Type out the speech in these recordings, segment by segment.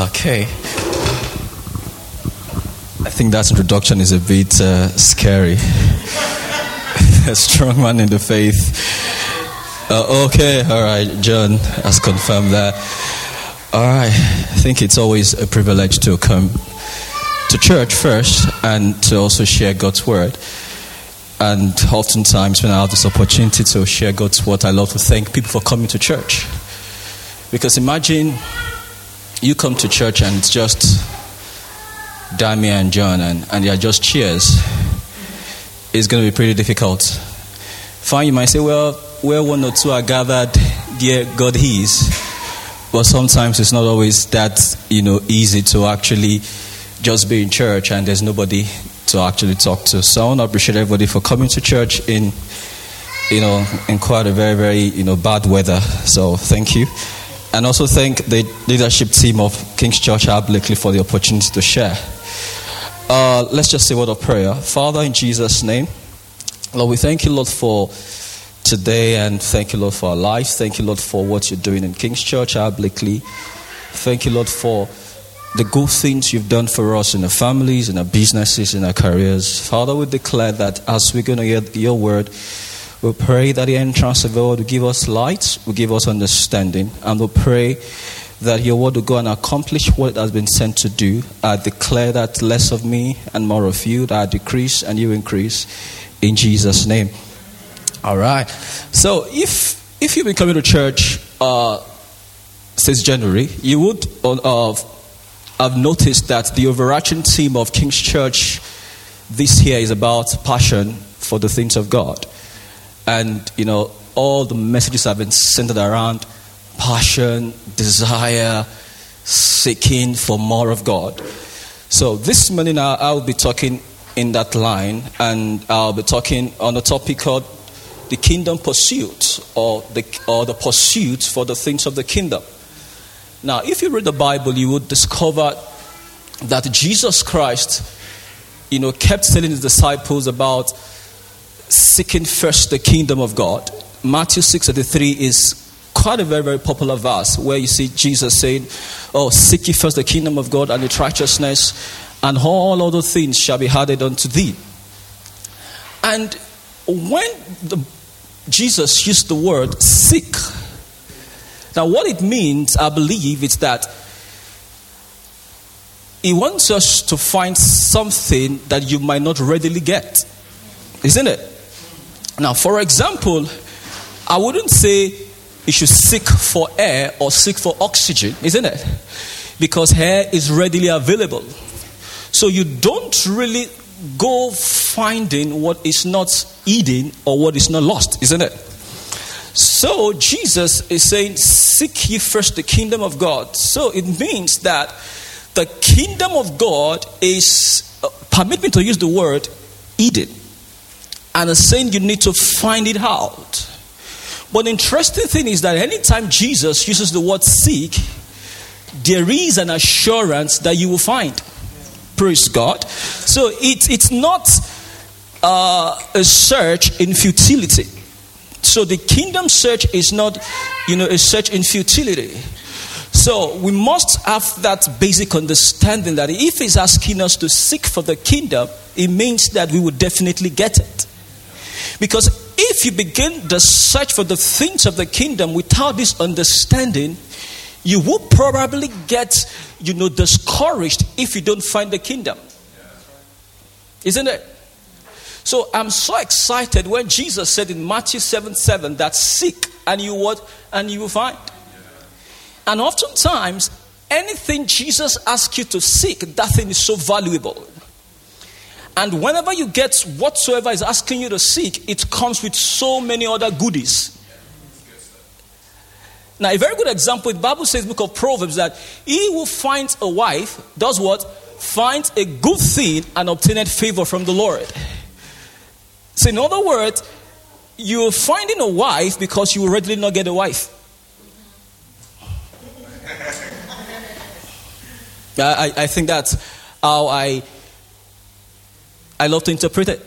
Okay. I think that introduction is a bit uh, scary. a strong man in the faith. Uh, okay, all right, John has confirmed that. All right, I think it's always a privilege to come to church first and to also share God's word. And oftentimes, when I have this opportunity to share God's word, I love to thank people for coming to church. Because imagine you come to church and it's just Damien and John, and, and they are just cheers. It's going to be pretty difficult. Fine, you might say, well, where one or two are gathered, dear God is. But sometimes it's not always that, you know, easy to actually just be in church and there's nobody to actually talk to. So I want to appreciate everybody for coming to church in, you know, in quite a very, very, you know, bad weather. So thank you. And also thank the leadership team of King's Church Blackley for the opportunity to share. Uh, let's just say a word of prayer. Father, in Jesus' name, Lord, we thank you, Lord, for today and thank you, Lord, for our lives. Thank you, Lord, for what you're doing in King's Church Blackley. Thank you, Lord, for the good things you've done for us in our families, in our businesses, in our careers. Father, we declare that as we're going to hear your word, we pray that the entrance of God will give us light, will give us understanding, and we pray that your word will go and accomplish what it has been sent to do. I declare that less of me and more of you, that I decrease and you increase in Jesus' name. All right. So if if you've been coming to church uh, since January, you would uh, have noticed that the overarching theme of King's Church this year is about passion for the things of God. And, you know, all the messages have been centered around passion, desire, seeking for more of God. So this morning I, will be talking in that line, and I'll be talking on a topic called the kingdom pursuit or the, or the pursuit for the things of the kingdom. Now, if you read the Bible, you would discover that Jesus Christ, you know, kept telling his disciples about seeking first the kingdom of God. Matthew 6:33 is quite a very, very popular verse where you see Jesus saying, Oh, seek ye first the kingdom of God and its righteousness, and all other things shall be added unto thee. And when the, Jesus used the word seek, now what it means, I believe, is that he wants us to find something that you might not readily get. Isn't it? Now, for example, I wouldn't say you should seek for air or seek for oxygen, isn't it? Because air is readily available. So you don't really go finding what is not eating or what is not lost, isn't it? So Jesus is saying, Seek ye first the kingdom of God. So it means that the kingdom of God is, uh, permit me to use the word, Eden and saying you need to find it out. But the interesting thing is that anytime Jesus uses the word seek, there is an assurance that you will find. Praise God. So it, it's not uh, a search in futility. So the kingdom search is not, you know, a search in futility. So we must have that basic understanding that if he's asking us to seek for the kingdom, it means that we will definitely get it. Because if you begin the search for the things of the kingdom without this understanding, you will probably get, you know, discouraged if you don't find the kingdom. Isn't it? So I'm so excited when Jesus said in Matthew 7 7 that seek and you what? And you will find. And oftentimes, anything Jesus asks you to seek, that thing is so valuable. And whenever you get whatsoever is asking you to seek, it comes with so many other goodies. Now, a very good example, the Bible says, book of Proverbs, that he who finds a wife does what? Finds a good thing and obtained favor from the Lord. So, in other words, you're finding a wife because you will readily not get a wife. I, I think that's how I I love to interpret it.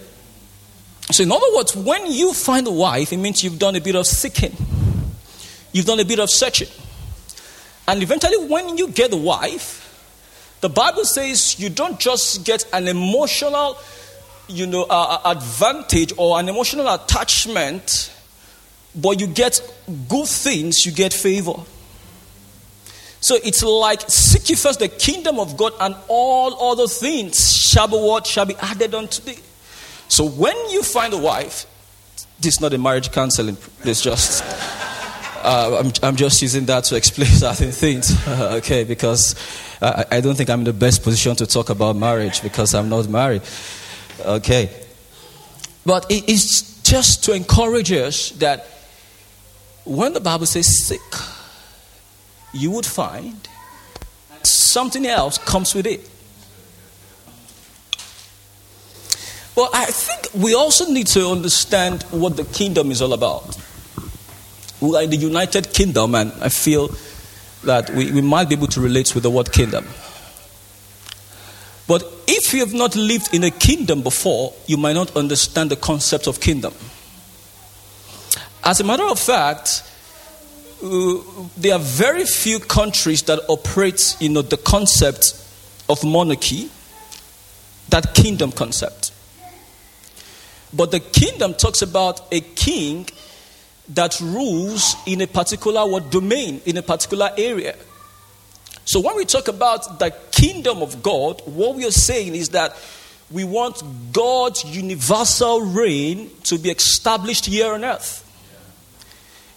So, in other words, when you find a wife, it means you've done a bit of seeking, you've done a bit of searching. And eventually, when you get a wife, The Bible says you don't just get an emotional, you know, uh, uh advantage or an emotional attachment, but you get good things, you get favor. So it's like seek ye first the kingdom of God, and all other things shall be what shall be added unto thee. So when you find a wife, this is not a marriage counseling. It's just uh, I'm, I'm just using that to explain certain things. okay, because I, I don't think I'm in the best position to talk about marriage because I'm not married. Okay, but it is just to encourage us that when the Bible says seek you would find something else comes with it. But I think we also need to understand what the kingdom is all about. We are in the United Kingdom, and I feel that we, we might be able to relate with the word kingdom. But if you have not lived in a kingdom before, you might not understand the concept of kingdom. As a matter of fact, uh, there are very few countries that operate, you know, the concept of monarchy, that kingdom concept. But the kingdom talks about a king that rules in a particular what domain, in a particular area. So when we talk about the kingdom of God, what we are saying is that we want God's universal reign to be established here on earth.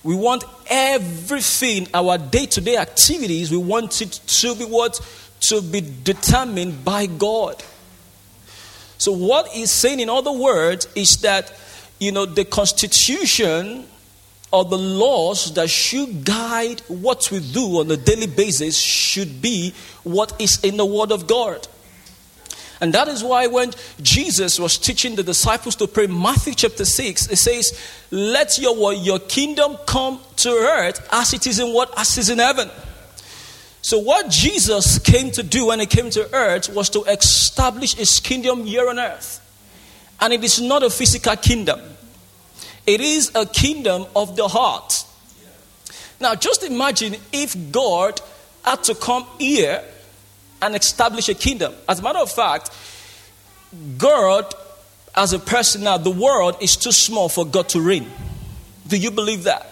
We want everything, our day to day activities, we want it to be what? To be determined by God. So, what he's saying, in other words, is that, you know, the constitution or the laws that should guide what we do on a daily basis should be what is in the Word of God. And that is why when Jesus was teaching the disciples to pray, Matthew chapter 6, it says, Let your, your kingdom come to earth as it is in what? As is in heaven. So, what Jesus came to do when he came to earth was to establish his kingdom here on earth. And it is not a physical kingdom, it is a kingdom of the heart. Now, just imagine if God had to come here and establish a kingdom. As a matter of fact, God, as a person now, the world is too small for God to reign. Do you believe that?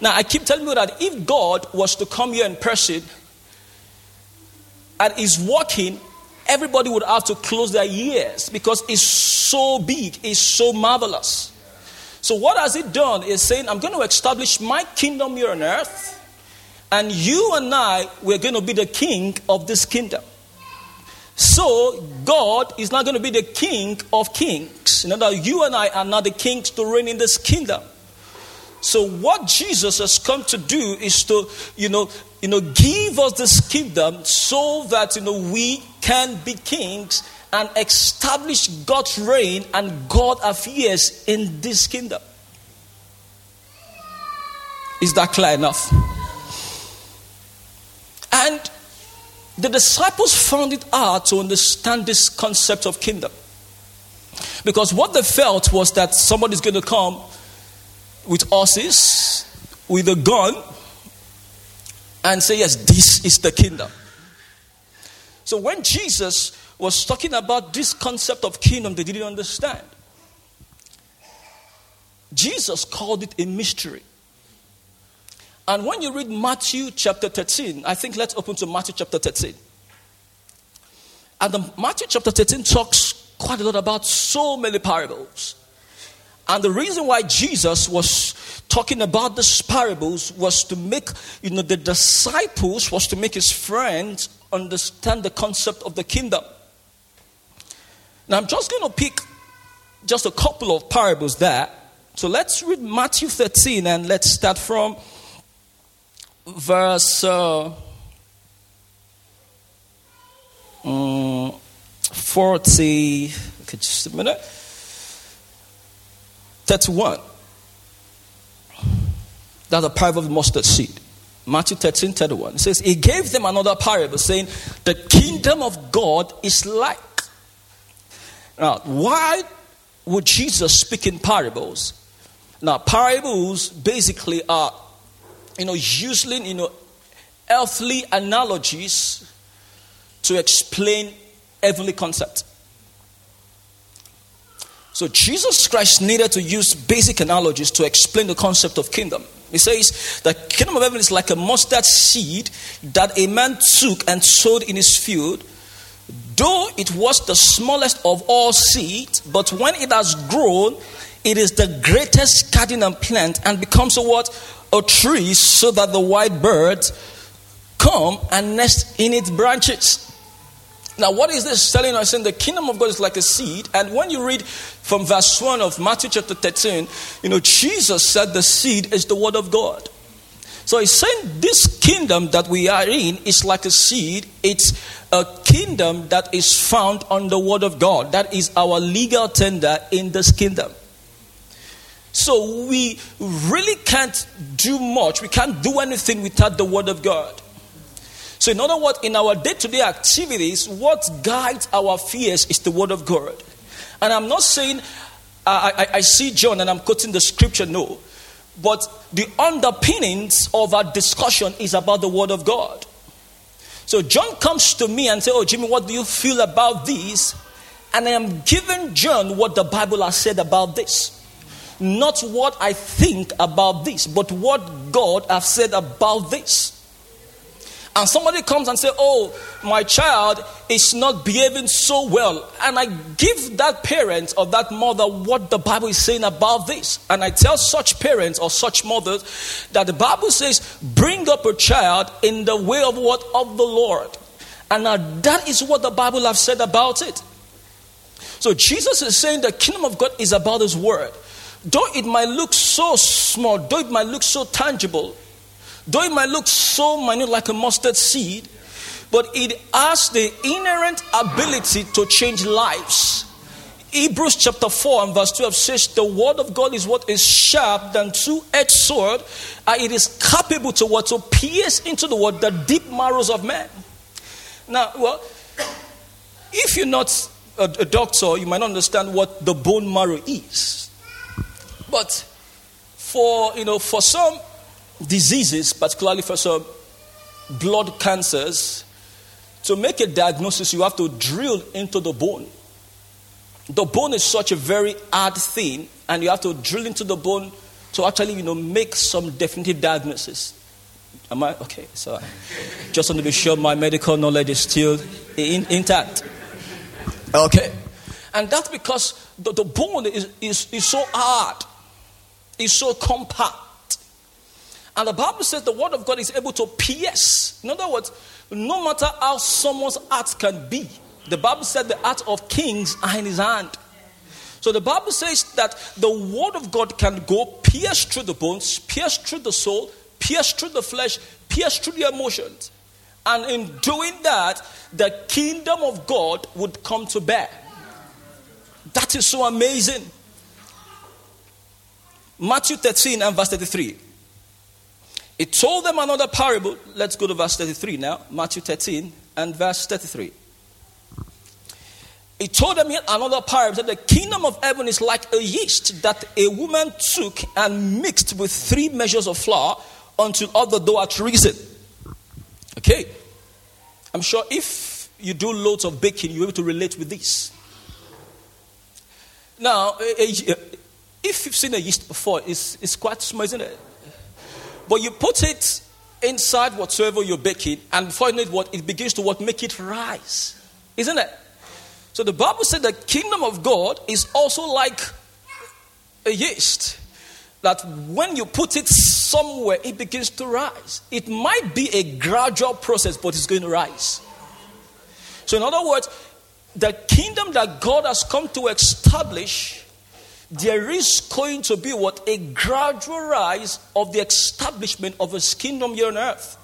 Now, I keep telling you that if God was to come here in person and is walking, everybody would have to close their ears because it's so big, it's so marvelous. So, what has it done is saying, I'm going to establish my kingdom here on earth and you and I, we're going to be the king of this kingdom. So, God is not going to be the king of kings. You know, you and I are not the kings to reign in this kingdom. So, what Jesus has come to do is to, you know, you know, give us this kingdom so that, you know, we can be kings and establish God's reign and God affairs in this kingdom. Is that clear enough? And the disciples found it hard to understand this concept of kingdom. Because what they felt was that somebody's going to come with horses, with a gun, and say, Yes, this is the kingdom. So when Jesus was talking about this concept of kingdom, they didn't understand. Jesus called it a mystery. And when you read Matthew chapter 13, I think let's open to Matthew chapter 13. And the Matthew chapter 13 talks quite a lot about so many parables. And the reason why Jesus was talking about these parables was to make, you know, the disciples, was to make his friends understand the concept of the kingdom. Now I'm just going to pick just a couple of parables there. So let's read Matthew 13 and let's start from verse uh, um, 40, okay, just a minute, 31. That's a parable of the mustard seed. Matthew 13, 31. It says, He gave them another parable, saying, The kingdom of God is like. Now, why would Jesus speak in parables? Now, parables basically are you know, using, you know, earthly analogies to explain heavenly concept. So Jesus Christ needed to use basic analogies to explain the concept of kingdom. He says the kingdom of heaven is like a mustard seed that a man took and sowed in his field. Though it was the smallest of all seeds, but when it has grown, it is the greatest garden and plant and becomes a what? A tree so that the white birds come and nest in its branches. Now, what is this telling us? In the kingdom of God is like a seed. And when you read from verse 1 of Matthew chapter 13, you know, Jesus said the seed is the word of God. So he's saying this kingdom that we are in is like a seed. It's a kingdom that is found on the word of God. That is our legal tender in this kingdom. So we really can't do much. We can't do anything without the word of God. So, in other words, in our day to day activities, what guides our fears is the Word of God. And I'm not saying I, I, I see John and I'm quoting the scripture, no. But the underpinnings of our discussion is about the Word of God. So John comes to me and says, Oh, Jimi, what do you feel about this? And I am giving John what the Bible has said about this. Not what I think about this, but what God has said about this. And somebody comes and say, "Oh, my child is not behaving so well," and I give that parent or that mother what the Bible is saying about this, and I tell such parents or such mothers that the Bible says, "Bring up a child in the way of what? Of the Lord," and now that is what the Bible has said about it. So Jesus is saying the kingdom of God is about His word. Though it might look so small, though it might look so tangible, Though it might look so minute like a mustard seed, but it has the inherent ability to change lives. Hebrews chapter 4 and verse 12 says, The word of God is what is sharp than two-edged sword, and it is capable to what? To pierce into the word, the deep marrows of man. Now, well, if you're not a, a doctor, you might not understand what the bone marrow is. But for you know, for some diseases, particularly for some blood cancers, to make a diagnosis, you have to drill into the bone. The bone is such a very hard thing, and you have to drill into the bone to actually, you know, make some definitive diagnosis. Am I okay? So, just want to be sure my medical knowledge is still in, intact. Okay, and that's because the, the bone is, is, is so hard, it's so compact. And the Bible says the word of God is able to pierce. In other words, no matter how someone's heart can be, the Bible said the heart of kings are in his hand. So the Bible says that the word of God can go pierce through the bones, pierce through the soul, pierce through the flesh, pierce through the emotions. And in doing that, the kingdom of God would come to bear. That is so amazing. Matthew 13 and verse 33. He told them another parable. Let's go to verse 33 now, Matthew 13 and verse 33. He told them yet another parable that the kingdom of heaven is like a yeast that a woman took and mixed with three measures of flour until all the dough had risen. Okay? I'm sure if you do loads of baking, you're able to relate with this. Now, if you've seen a yeast before, it's, it's quite small, isn't it? But you put it inside whatsoever you're baking, and before you know it, what it begins to what make it rise, isn't it? So the Bible said the kingdom of God is also like a yeast that when you put it somewhere, it begins to rise. It might be a gradual process, but it's going to rise. So, in other words, the kingdom that God has come to establish there is going to be what? A gradual rise of the establishment of his kingdom here on earth.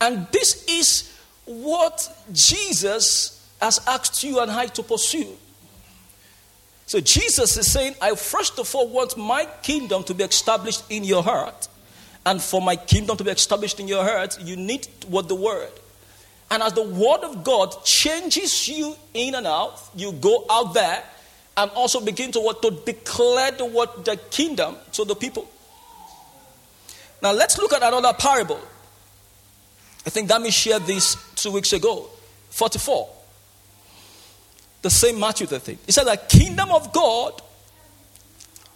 And this is what Jesus has asked you and I to pursue. So Jesus is saying, I first of all want my kingdom to be established in your heart. And for my kingdom to be established in your heart, you need what the word. And as the word of God changes you in and out, you go out there and also begin to what to declare the what the kingdom to the people. Now let's look at another parable. I think let me share this two weeks ago, 44. The same Matthew the thing. He said the kingdom of God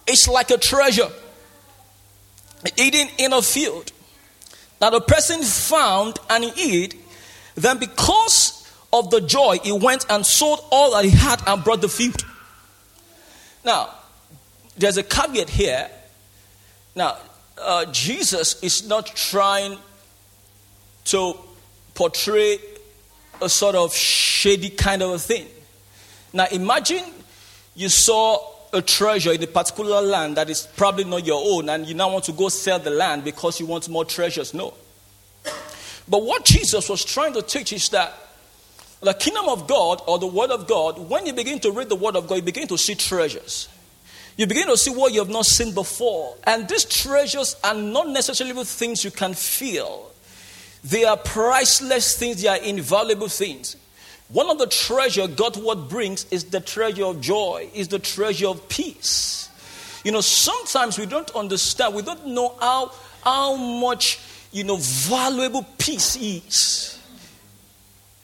is like a treasure hidden in a field that a person found and hid. Then because of the joy, he went and sold all that he had and brought the field. Now, there's a caveat here. Now, uh, Jesus is not trying to portray a sort of shady kind of a thing. Now, imagine you saw a treasure in a particular land that is probably not your own, and you now want to go sell the land because you want more treasures. No. But what Jesus was trying to teach is that the kingdom of God or the word of God, when you begin to read the word of God, you begin to see treasures. You begin to see what you have not seen before. And these treasures are not necessarily things you can feel, they are priceless things, they are invaluable things. One of the treasure God what brings is the treasure of joy, is the treasure of peace. You know, sometimes we don't understand, we don't know how, how much, you know, valuable peace is.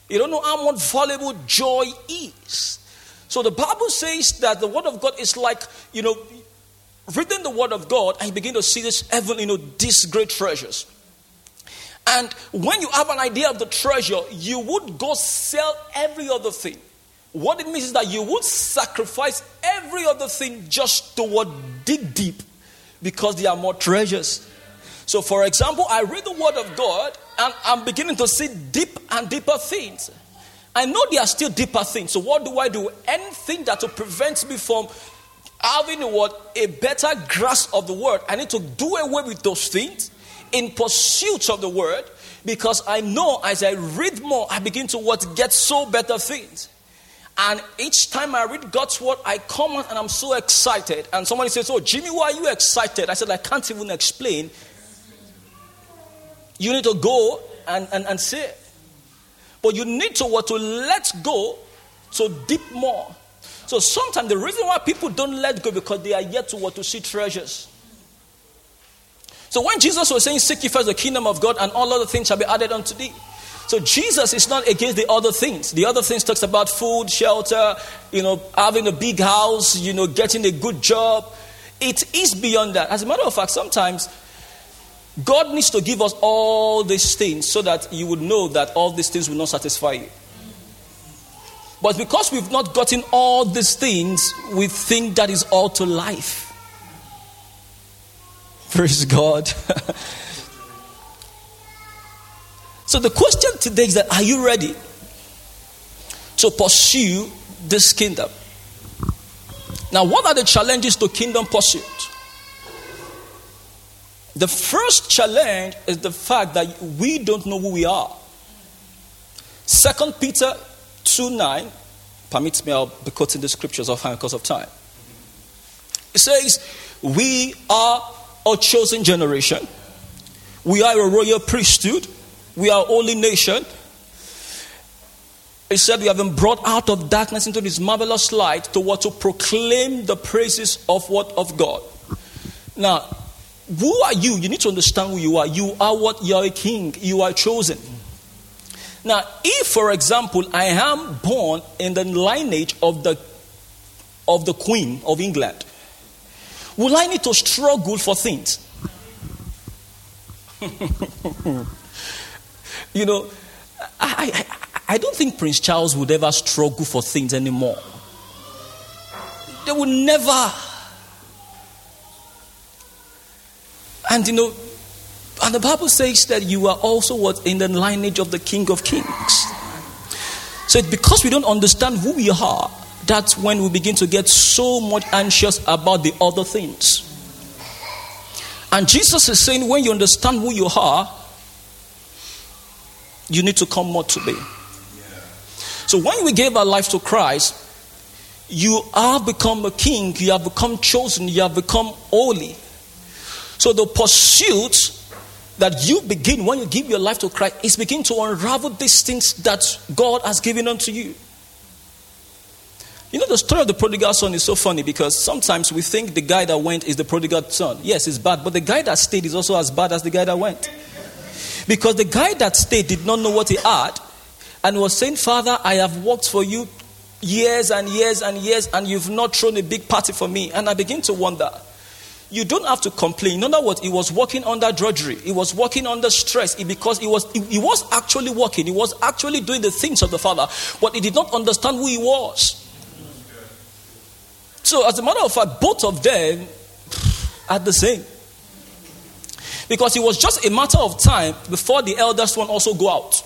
You don't know how much valuable joy is. So the Bible says that the Word of God is like, you know, reading the Word of God and begin to see this heaven, you know, these great treasures. And when you have an idea of the treasure, you would go sell every other thing. What it means is that you would sacrifice every other thing just to dig deep because there are more treasures. So, for example, I read the Word of God and I'm beginning to see deep and deeper things. I know there are still deeper things. So, what do I do? Anything that will prevent me from having what a better grasp of the Word, I need to do away with those things in pursuit of the word because I know as I read more, I begin to what get so better things. And each time I read God's word, I come and I'm so excited. And somebody says, Oh, Jimi, why are you excited? I said, I can't even explain. You need to go and, and, and say But you need to what to let go to deep more. So sometimes the reason why people don't let go because they are yet to what to see treasures. So when Jesus was saying, Seek ye first the kingdom of God, and all other things shall be added unto thee. So Jesus is not against the other things. The other things talks about food, shelter, you know, having a big house, you know, getting a good job. It is beyond that. As a matter of fact, sometimes God needs to give us all these things so that you would know that all these things will not satisfy you. But because we've not gotten all these things, we think that is all to life. Praise God. so the question today is that are you ready to pursue this kingdom? Now, what are the challenges to kingdom pursuit? The first challenge is the fact that we don't know who we are. Second Peter 2 9, permits me, I'll be quoting the scriptures offhand because of time. It says, We are a chosen generation. We are a royal priesthood. We are a holy nation. It said, We have been brought out of darkness into this marvelous light to what to proclaim the praises of what of God. Now, who are you? You need to understand who you are. You are what you are a king. You are chosen. Now, if, for example, I am born in the lineage of the of the Queen of England, Will I need to struggle for things? you know, I, I, I don't think Prince Charles would ever struggle for things anymore. They would never. And you know, and the Bible says that you are also what in the lineage of the King of Kings. So because we don't understand who we are, that's when we begin to get so much anxious about the other things. And Jesus is saying, when you understand who you are, you need to come more to me. So when we gave our life to Christ, you have become a king, you have become chosen, you have become holy. So the pursuit that you begin when you give your life to Christ is begin to unravel these things that God has given unto you. You know, the story of the prodigal son is so funny because sometimes we think the guy that went is the prodigal son. Yes, it's bad, but the guy that stayed is also as bad as the guy that went. Because the guy that stayed did not know what he had, and was saying, Father, I have worked for you years and years and years, and you've not thrown a big party for me. And I begin to wonder. You don't have to complain. In other words, he was working under drudgery. He was working under stress because he was, he, was actually working. He was actually doing the things of the Father, but he did not understand who he was. So, as a matter of fact, both of them are the same. Because it was just a matter of time before the eldest one also go out.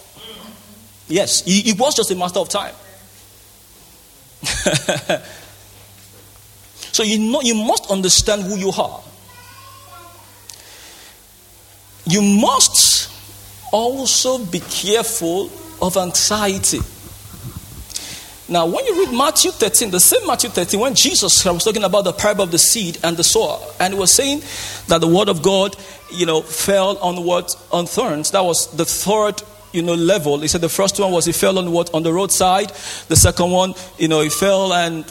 Yes, it was just a matter of time. so you know you must understand who you are. You must also be careful of anxiety. Now, when you read Matthew 13, the same Matthew 13, when Jesus was talking about the parable of the seed and the sower, and he was saying that the word of God, you know, fell on what on thorns. That was the third you know, level. He said the first one was he fell on what on the roadside. The second one, you know, he fell and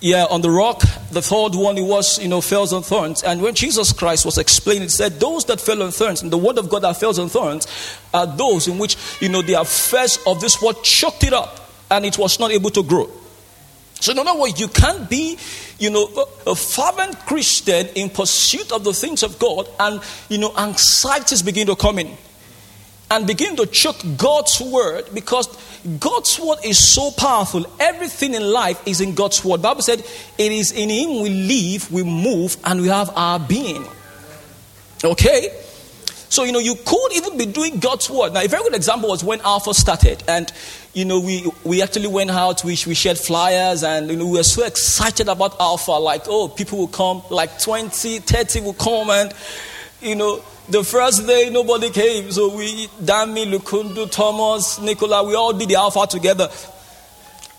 yeah, on the rock. The third one, it was, you know, fell on thorns. And when Jesus Christ was explaining, he said, Those that fell on thorns, and the word of God that fell on thorns, are those in which, you know, the affairs of this world choked it up and it was not able to grow. So, in other words, you can't be, you know, a fervent Christian in pursuit of the things of God, and, you know, anxieties begin to come in and begin to choke God's word because God's word is so powerful. Everything in life is in God's word. Bible said it is in him we live, we move, and we have our being. Okay? So, you know, you could even be doing God's word. Now, a very good example was when Alpha started. And, you know, we, we actually went out, we, we shared flyers, and, you know, we were so excited about Alpha. Like, oh, people will come, like 20, 30 will come, and, you know, the first day, nobody came. So we, Dami, Lukundu, Thomas, Nicola, we all did the Alpha together.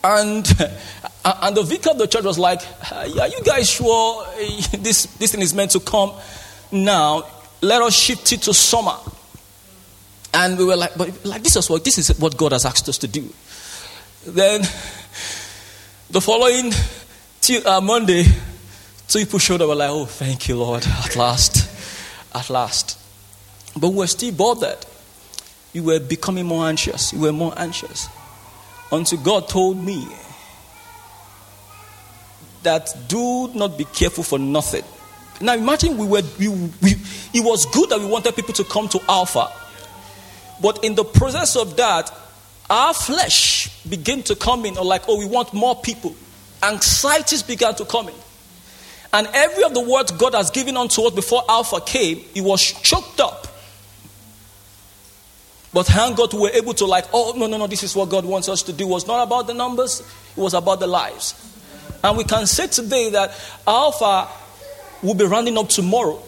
And, and the vicar of the church was like, Are you guys sure this, this thing is meant to come now? Let us shift it to summer. And we were like, But like, this is what, this is what God has asked us to do. Then the following uh, Monday, two people showed up. We're like, Oh, thank you, Lord, at last. At last. But we were still bothered. We were becoming more anxious. We were more anxious. Until God told me that do not be careful for nothing. Now imagine we were we, we, it was good that we wanted people to come to Alpha. But in the process of that, our flesh began to come in, or like, oh, we want more people. Anxieties began to come in. And every of the words God has given unto us before Alpha came, it was choked up. But thank God we were able to like, oh no, no, no, this is what God wants us to do. It was not about the numbers, it was about the lives. And we can say today that Alpha will be running up tomorrow.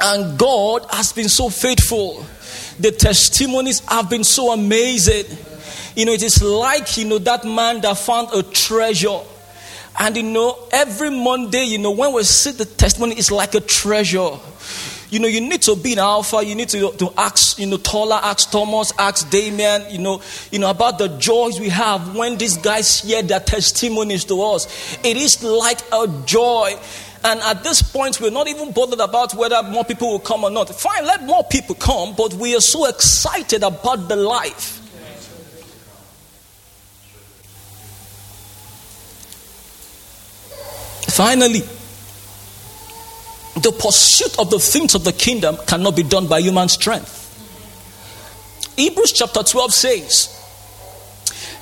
And God has been so faithful. The testimonies have been so amazing. You know, it is like, you know, that man that found a treasure. And you know, every Monday, you know, when we see the testimony, it's like a treasure. You know, you need to be an Alpha. You need to, to ask, you know, Tola, ask Thomas, ask Damien, you know, you know, about the joys we have when these guys share their testimonies to us. It is like a joy. And at this point, we're not even bothered about whether more people will come or not. Fine, let more people come, but we are so excited about the life. Finally, the pursuit of the things of the kingdom cannot be done by human strength. Hebrews chapter 12 says,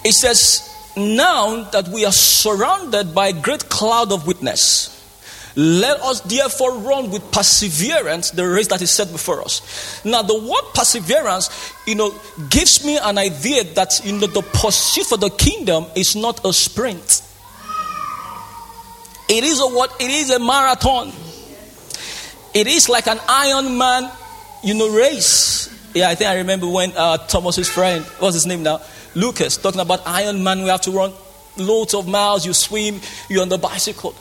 it says, Now that we are surrounded by a great cloud of witness, let us therefore run with perseverance the race that is set before us. Now, the word perseverance, you know, gives me an idea that you know the pursuit for the kingdom is not a sprint. It is a what? It is a marathon. It is like an Iron Man, you know, race. Yeah, I think I remember when uh, Thomas's friend, what's his name now? Lucas, talking about Iron Man. We have to run loads of miles. You swim, you're on the bicycle.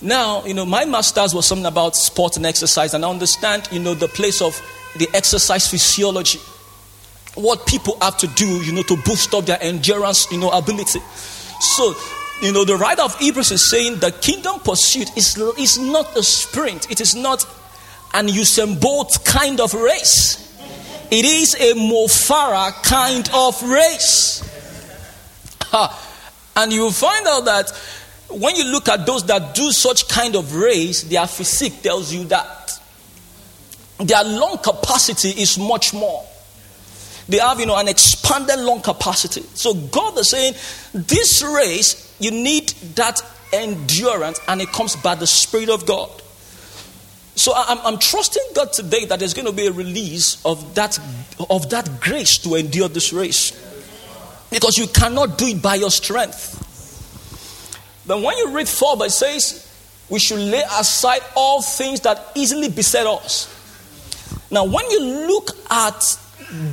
Now, you know, my master's was something about sport and exercise, and I understand, you know, the place of the exercise physiology. What people have to do, you know, to boost up their endurance, you know, ability. So you know, the writer of Hebrews is saying the kingdom pursuit is, is not a sprint, it is not an Usain Bolt kind of race. It is a Mo Farah kind of race. and you find out that when you look at those that do such kind of race, their physique tells you that their lung capacity is much more. They have, you know, an expanded lung capacity. So God is saying, this race, you need that endurance, and it comes by the Spirit of God. So I'm, I'm, trusting God today that there's going to be a release of that, of that grace to endure this race. Because you cannot do it by your strength. Then when you read 4, it says, we should lay aside all things that easily beset us. Now, when you look at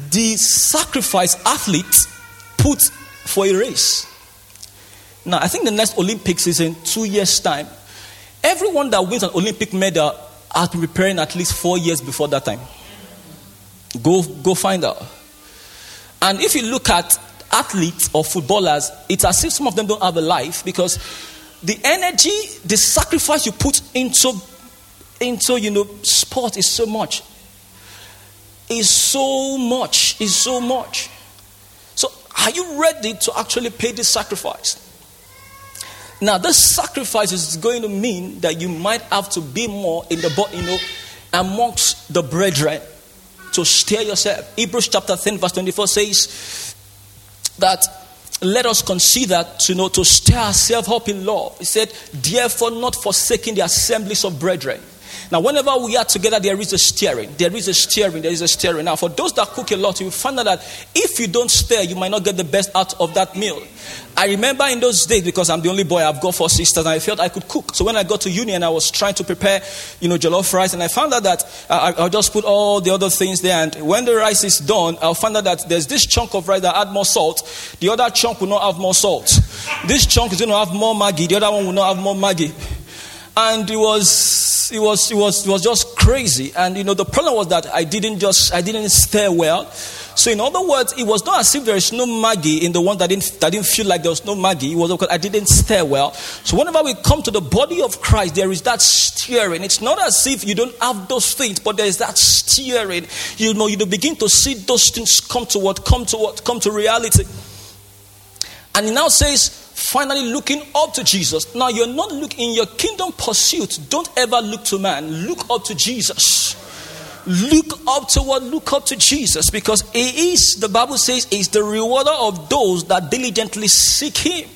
the sacrifice athletes put for a race, now I think the next Olympics is in two years' time. Everyone that wins an Olympic medal has been preparing at least four years before that time. Go, go find out. And if you look at athletes or footballers, it's as if some of them don't have a life because the energy, the sacrifice you put into, into you know, sport is so much. Is so much. Is so much. So, are you ready to actually pay this sacrifice? Now, this sacrifice is going to mean that you might have to be more in the, body, you know, amongst the brethren to steer yourself. Hebrews chapter 10, verse 24 says that let us consider to you know to stir ourselves up in love. He said, therefore, not forsaking the assemblies of brethren now, whenever we are together, there is a steering. There is a steering. There is a steering. Now, for those that cook a lot, you find out that if you don't stir, you might not get the best out of that meal. I remember in those days, because I'm the only boy, I've got four sisters, and I felt I could cook. So when I got to uni and I was trying to prepare, you know, jollof rice, and I found out that I, will just put all the other things there, and when the rice is done, I'll find out that there's this chunk of rice that add more salt. The other chunk will not have more salt. This chunk is going to have more Maggi. The other one will not have more Maggi and it was it was it was it was just crazy. And you know the problem was that i didn't just i didn't stare well. So in other words it was not as if there is no Maggi in the one that didn't that didn't feel like there was no Maggi it was because i didn't stare well. So whenever we come to the body of christ there is that steering it's not as if you don't have those things but there is that steering you know you begin to see those things come to what come to what come to reality. And he now says finally looking up to Jesus. Now, you're not looking in your kingdom pursuit, don't ever look to man, look up to Jesus. Look up to what? Look up to Jesus because He is, the Bible says, is the rewarder of those that diligently seek Him.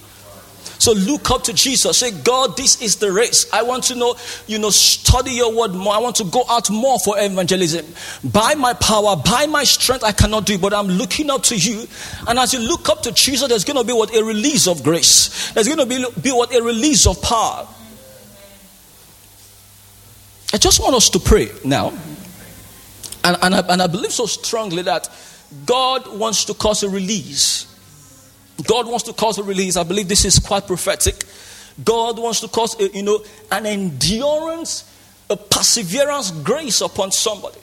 So look up to Jesus. Say, God, this is the race. I want to know, you know, study your word more. I want to go out more for evangelism. By my power, by my strength, I cannot do it, but I'm looking up to you. And as you look up to Jesus, there's going to be what? A release of grace. There's going to be, be what? A release of power. I just want us to pray now. And, and, I, and I believe so strongly that God wants to cause a release God wants to cause a release. I believe this is quite prophetic. God wants to cause, a, you know, an endurance, a perseverance grace upon somebody.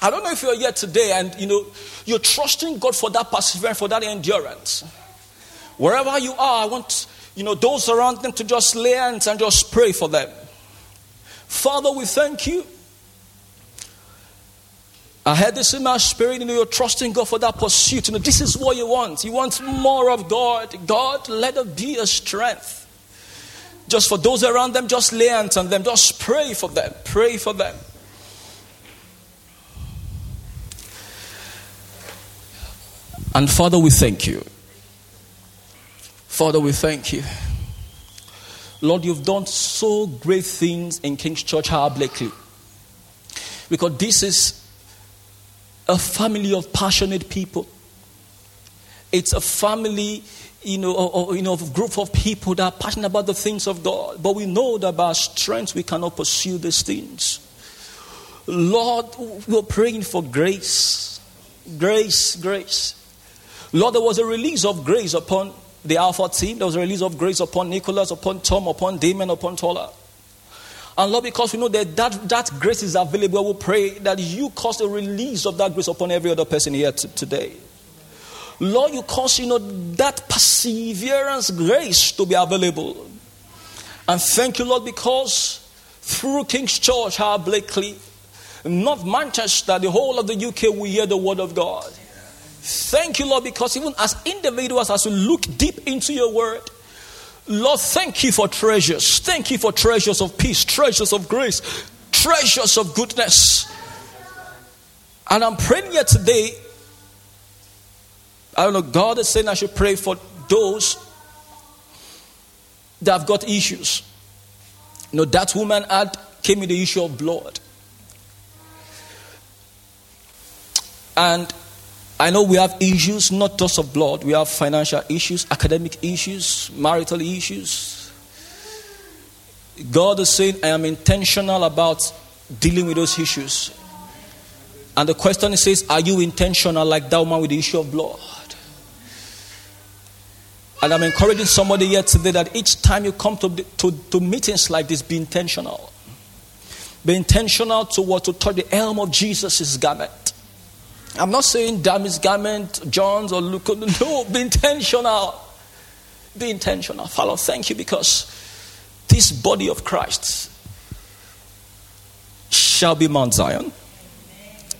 I don't know if you're here today and you know you're trusting God for that perseverance, for that endurance. Wherever you are, I want you know those around them to just lay hands and just pray for them. Father, we thank you I had this in my spirit, you know, you're trusting God for that pursuit. You know, this is what you want. You want more of God. God, let it be a strength. Just for those around them, just lay hands on them. Just pray for them. Pray for them. And Father, we thank you. Father, we thank you. Lord, you've done so great things in King's Church, Higher Blackley. Because this is a family of passionate people. It's a family, you know, or, you know, of a group of people that are passionate about the things of God. But we know that by our strength we cannot pursue these things. Lord, we're praying for grace. Grace, grace. Lord, there was a release of grace upon the Alpha team. There was a release of grace upon Nicholas, upon Tom, upon Damon, upon Tola. And Lord, because we know that, that that grace is available, we pray that you cause a release of that grace upon every other person here t- today. Lord, you cause, you know, that perseverance grace to be available. And thank you, Lord, because through King's Church, Higher Blackley, North Manchester, the whole of the UK will hear the word of God. Thank you, Lord, because even as individuals, as we look deep into your word, Lord, thank you for treasures. Thank you for treasures of peace, treasures of grace, treasures of goodness. And I'm praying here today. I don't know, God is saying I should pray for those that have got issues. You know, that woman had came with the issue of blood. And I know we have issues, not just of blood, we have financial issues, academic issues, marital issues. God is saying, I am intentional about dealing with those issues. And the question says, Are you intentional like that woman with the issue of blood? And I'm encouraging somebody here today that each time you come to, to, to meetings like this, be intentional. Be intentional to what? To touch the elm of Jesus' garment. I'm not saying his garment, John's or Luke. No, be intentional. Be intentional. Father, thank you because this body of Christ shall be Mount Zion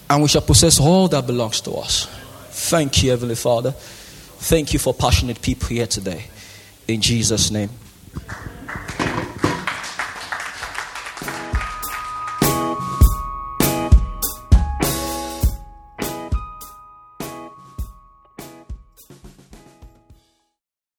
and we shall possess all that belongs to us. Thank you, Heavenly Father. Thank you for passionate people here today. In Jesus' name.